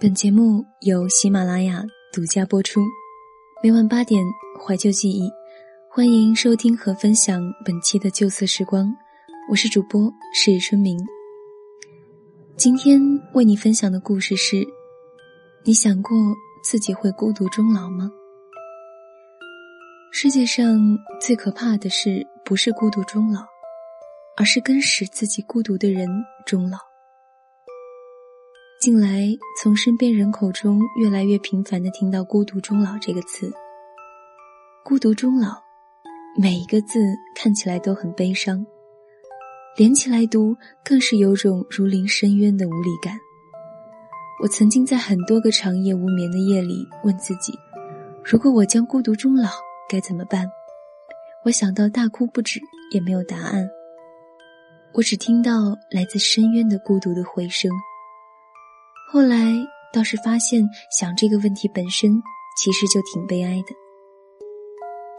本节目由喜马拉雅独家播出，每晚八点怀旧记忆，欢迎收听和分享本期的旧色时光。我是主播是春明。今天为你分享的故事是：你想过自己会孤独终老吗？世界上最可怕的事，不是孤独终老，而是跟使自己孤独的人终老。近来，从身边人口中越来越频繁的听到“孤独终老”这个词。孤独终老，每一个字看起来都很悲伤，连起来读更是有种如临深渊的无力感。我曾经在很多个长夜无眠的夜里问自己：如果我将孤独终老，该怎么办？我想到大哭不止，也没有答案。我只听到来自深渊的孤独的回声。后来倒是发现，想这个问题本身其实就挺悲哀的。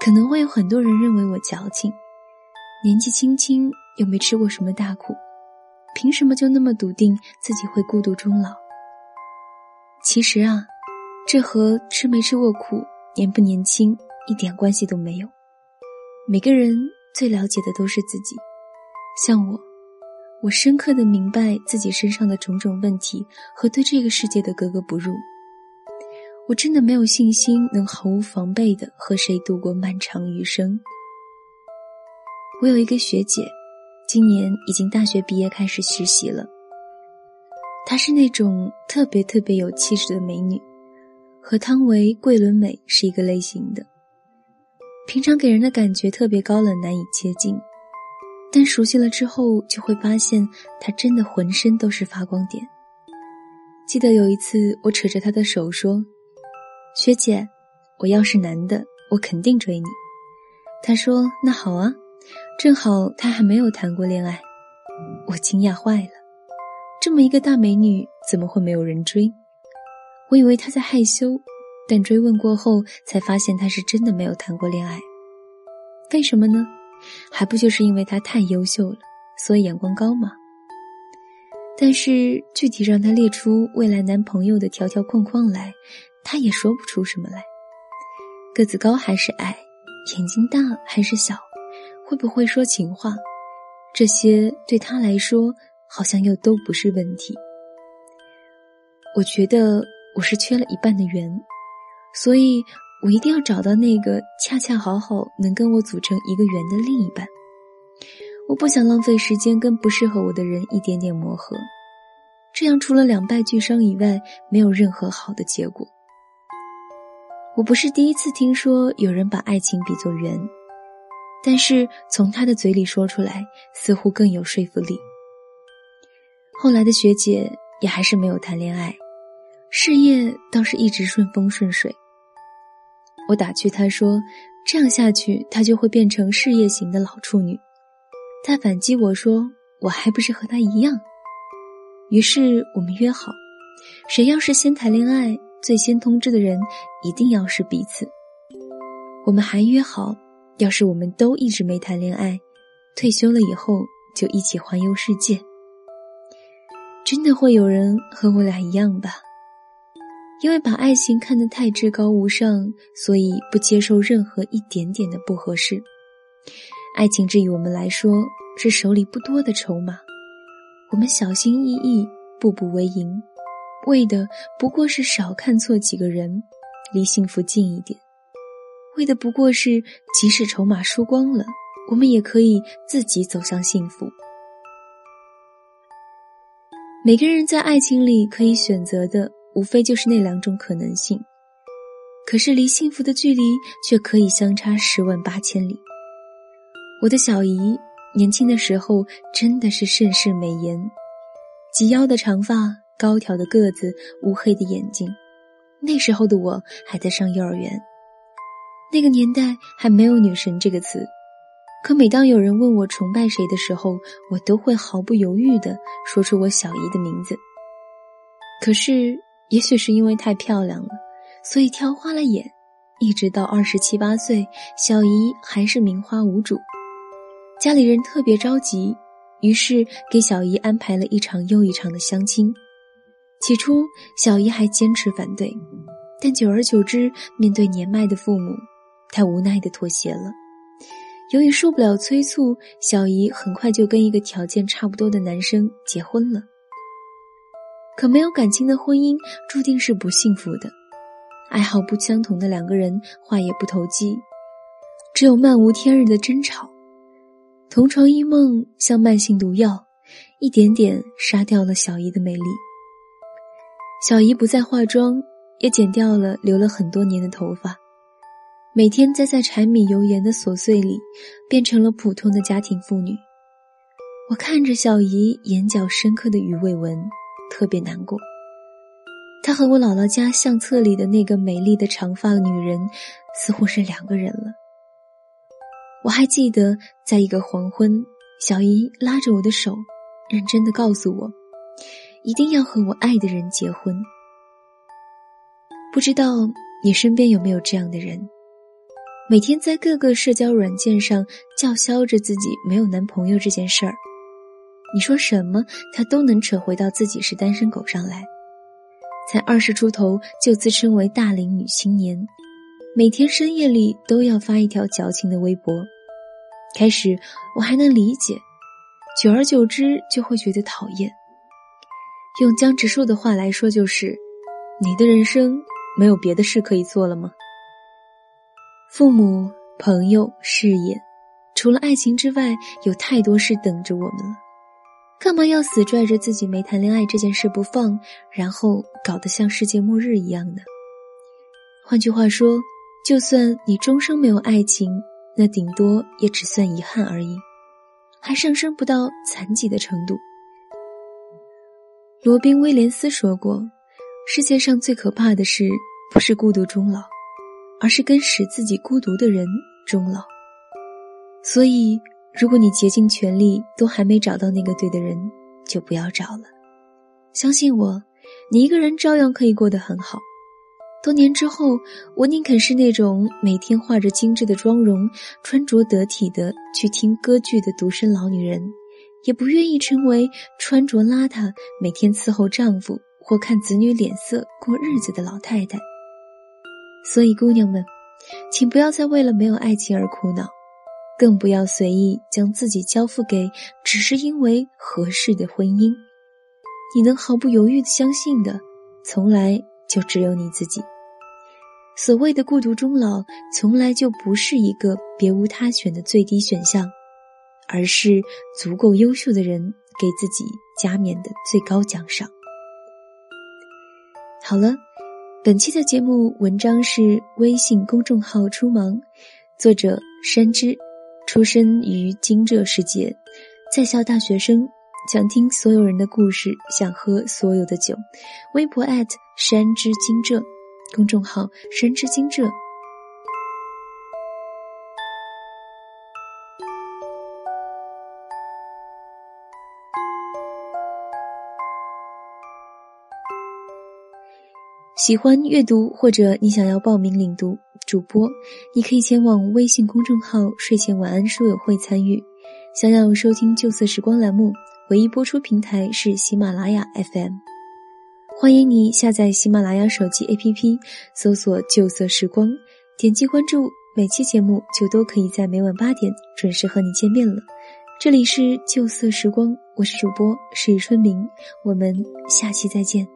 可能会有很多人认为我矫情，年纪轻轻又没吃过什么大苦，凭什么就那么笃定自己会孤独终老？其实啊，这和吃没吃过苦、年不年轻一点关系都没有。每个人最了解的都是自己，像我。我深刻的明白自己身上的种种问题和对这个世界的格格不入。我真的没有信心能毫无防备的和谁度过漫长余生。我有一个学姐，今年已经大学毕业开始实习了。她是那种特别特别有气质的美女，和汤唯、桂纶镁是一个类型的。平常给人的感觉特别高冷，难以接近。但熟悉了之后，就会发现他真的浑身都是发光点。记得有一次，我扯着他的手说：“学姐，我要是男的，我肯定追你。”他说：“那好啊，正好他还没有谈过恋爱。”我惊讶坏了，这么一个大美女，怎么会没有人追？我以为他在害羞，但追问过后才发现他是真的没有谈过恋爱。为什么呢？还不就是因为他太优秀了，所以眼光高吗？但是具体让他列出未来男朋友的条条框框来，他也说不出什么来。个子高还是矮，眼睛大还是小，会不会说情话，这些对他来说好像又都不是问题。我觉得我是缺了一半的缘，所以。我一定要找到那个恰恰好好能跟我组成一个圆的另一半。我不想浪费时间跟不适合我的人一点点磨合，这样除了两败俱伤以外，没有任何好的结果。我不是第一次听说有人把爱情比作圆，但是从他的嘴里说出来，似乎更有说服力。后来的学姐也还是没有谈恋爱，事业倒是一直顺风顺水。我打趣他说：“这样下去，他就会变成事业型的老处女。”他反击我说：“我还不是和他一样。”于是我们约好，谁要是先谈恋爱，最先通知的人一定要是彼此。我们还约好，要是我们都一直没谈恋爱，退休了以后就一起环游世界。真的会有人和我俩一样吧？因为把爱情看得太至高无上，所以不接受任何一点点的不合适。爱情这于我们来说是手里不多的筹码，我们小心翼翼，步步为营，为的不过是少看错几个人，离幸福近一点；为的不过是即使筹码输光了，我们也可以自己走向幸福。每个人在爱情里可以选择的。无非就是那两种可能性，可是离幸福的距离却可以相差十万八千里。我的小姨年轻的时候真的是盛世美颜，及腰的长发，高挑的个子，乌黑的眼睛。那时候的我还在上幼儿园，那个年代还没有“女神”这个词。可每当有人问我崇拜谁的时候，我都会毫不犹豫地说出我小姨的名字。可是。也许是因为太漂亮了，所以挑花了眼。一直到二十七八岁，小姨还是名花无主。家里人特别着急，于是给小姨安排了一场又一场的相亲。起初，小姨还坚持反对，但久而久之，面对年迈的父母，她无奈的妥协了。由于受不了催促，小姨很快就跟一个条件差不多的男生结婚了。可没有感情的婚姻注定是不幸福的，爱好不相同的两个人话也不投机，只有漫无天日的争吵。同床异梦像慢性毒药，一点点杀掉了小姨的美丽。小姨不再化妆，也剪掉了留了很多年的头发，每天栽在柴米油盐的琐碎里，变成了普通的家庭妇女。我看着小姨眼角深刻的鱼尾纹。特别难过，她和我姥姥家相册里的那个美丽的长发女人，似乎是两个人了。我还记得，在一个黄昏，小姨拉着我的手，认真的告诉我，一定要和我爱的人结婚。不知道你身边有没有这样的人，每天在各个社交软件上叫嚣着自己没有男朋友这件事儿。你说什么，他都能扯回到自己是单身狗上来。才二十出头就自称为大龄女青年，每天深夜里都要发一条矫情的微博。开始我还能理解，久而久之就会觉得讨厌。用江直树的话来说，就是你的人生没有别的事可以做了吗？父母、朋友、事业，除了爱情之外，有太多事等着我们了。干嘛要死拽着自己没谈恋爱这件事不放，然后搞得像世界末日一样呢？换句话说，就算你终生没有爱情，那顶多也只算遗憾而已，还上升不到残疾的程度。罗宾·威廉斯说过：“世界上最可怕的事，不是孤独终老，而是跟使自己孤独的人终老。”所以。如果你竭尽全力都还没找到那个对的人，就不要找了。相信我，你一个人照样可以过得很好。多年之后，我宁肯是那种每天化着精致的妆容、穿着得体的去听歌剧的独身老女人，也不愿意成为穿着邋遢、每天伺候丈夫或看子女脸色过日子的老太太。所以，姑娘们，请不要再为了没有爱情而苦恼。更不要随意将自己交付给只是因为合适的婚姻。你能毫不犹豫的相信的，从来就只有你自己。所谓的孤独终老，从来就不是一个别无他选的最低选项，而是足够优秀的人给自己加冕的最高奖赏。好了，本期的节目文章是微信公众号“出芒”，作者山之。出生于金浙世界，在校大学生，想听所有人的故事，想喝所有的酒。微博山之金浙，公众号山之金浙。喜欢阅读或者你想要报名领读主播，你可以前往微信公众号“睡前晚安书友会”参与。想要收听旧色时光栏目，唯一播出平台是喜马拉雅 FM。欢迎你下载喜马拉雅手机 APP，搜索“旧色时光”，点击关注，每期节目就都可以在每晚八点准时和你见面了。这里是旧色时光，我是主播是春明，我们下期再见。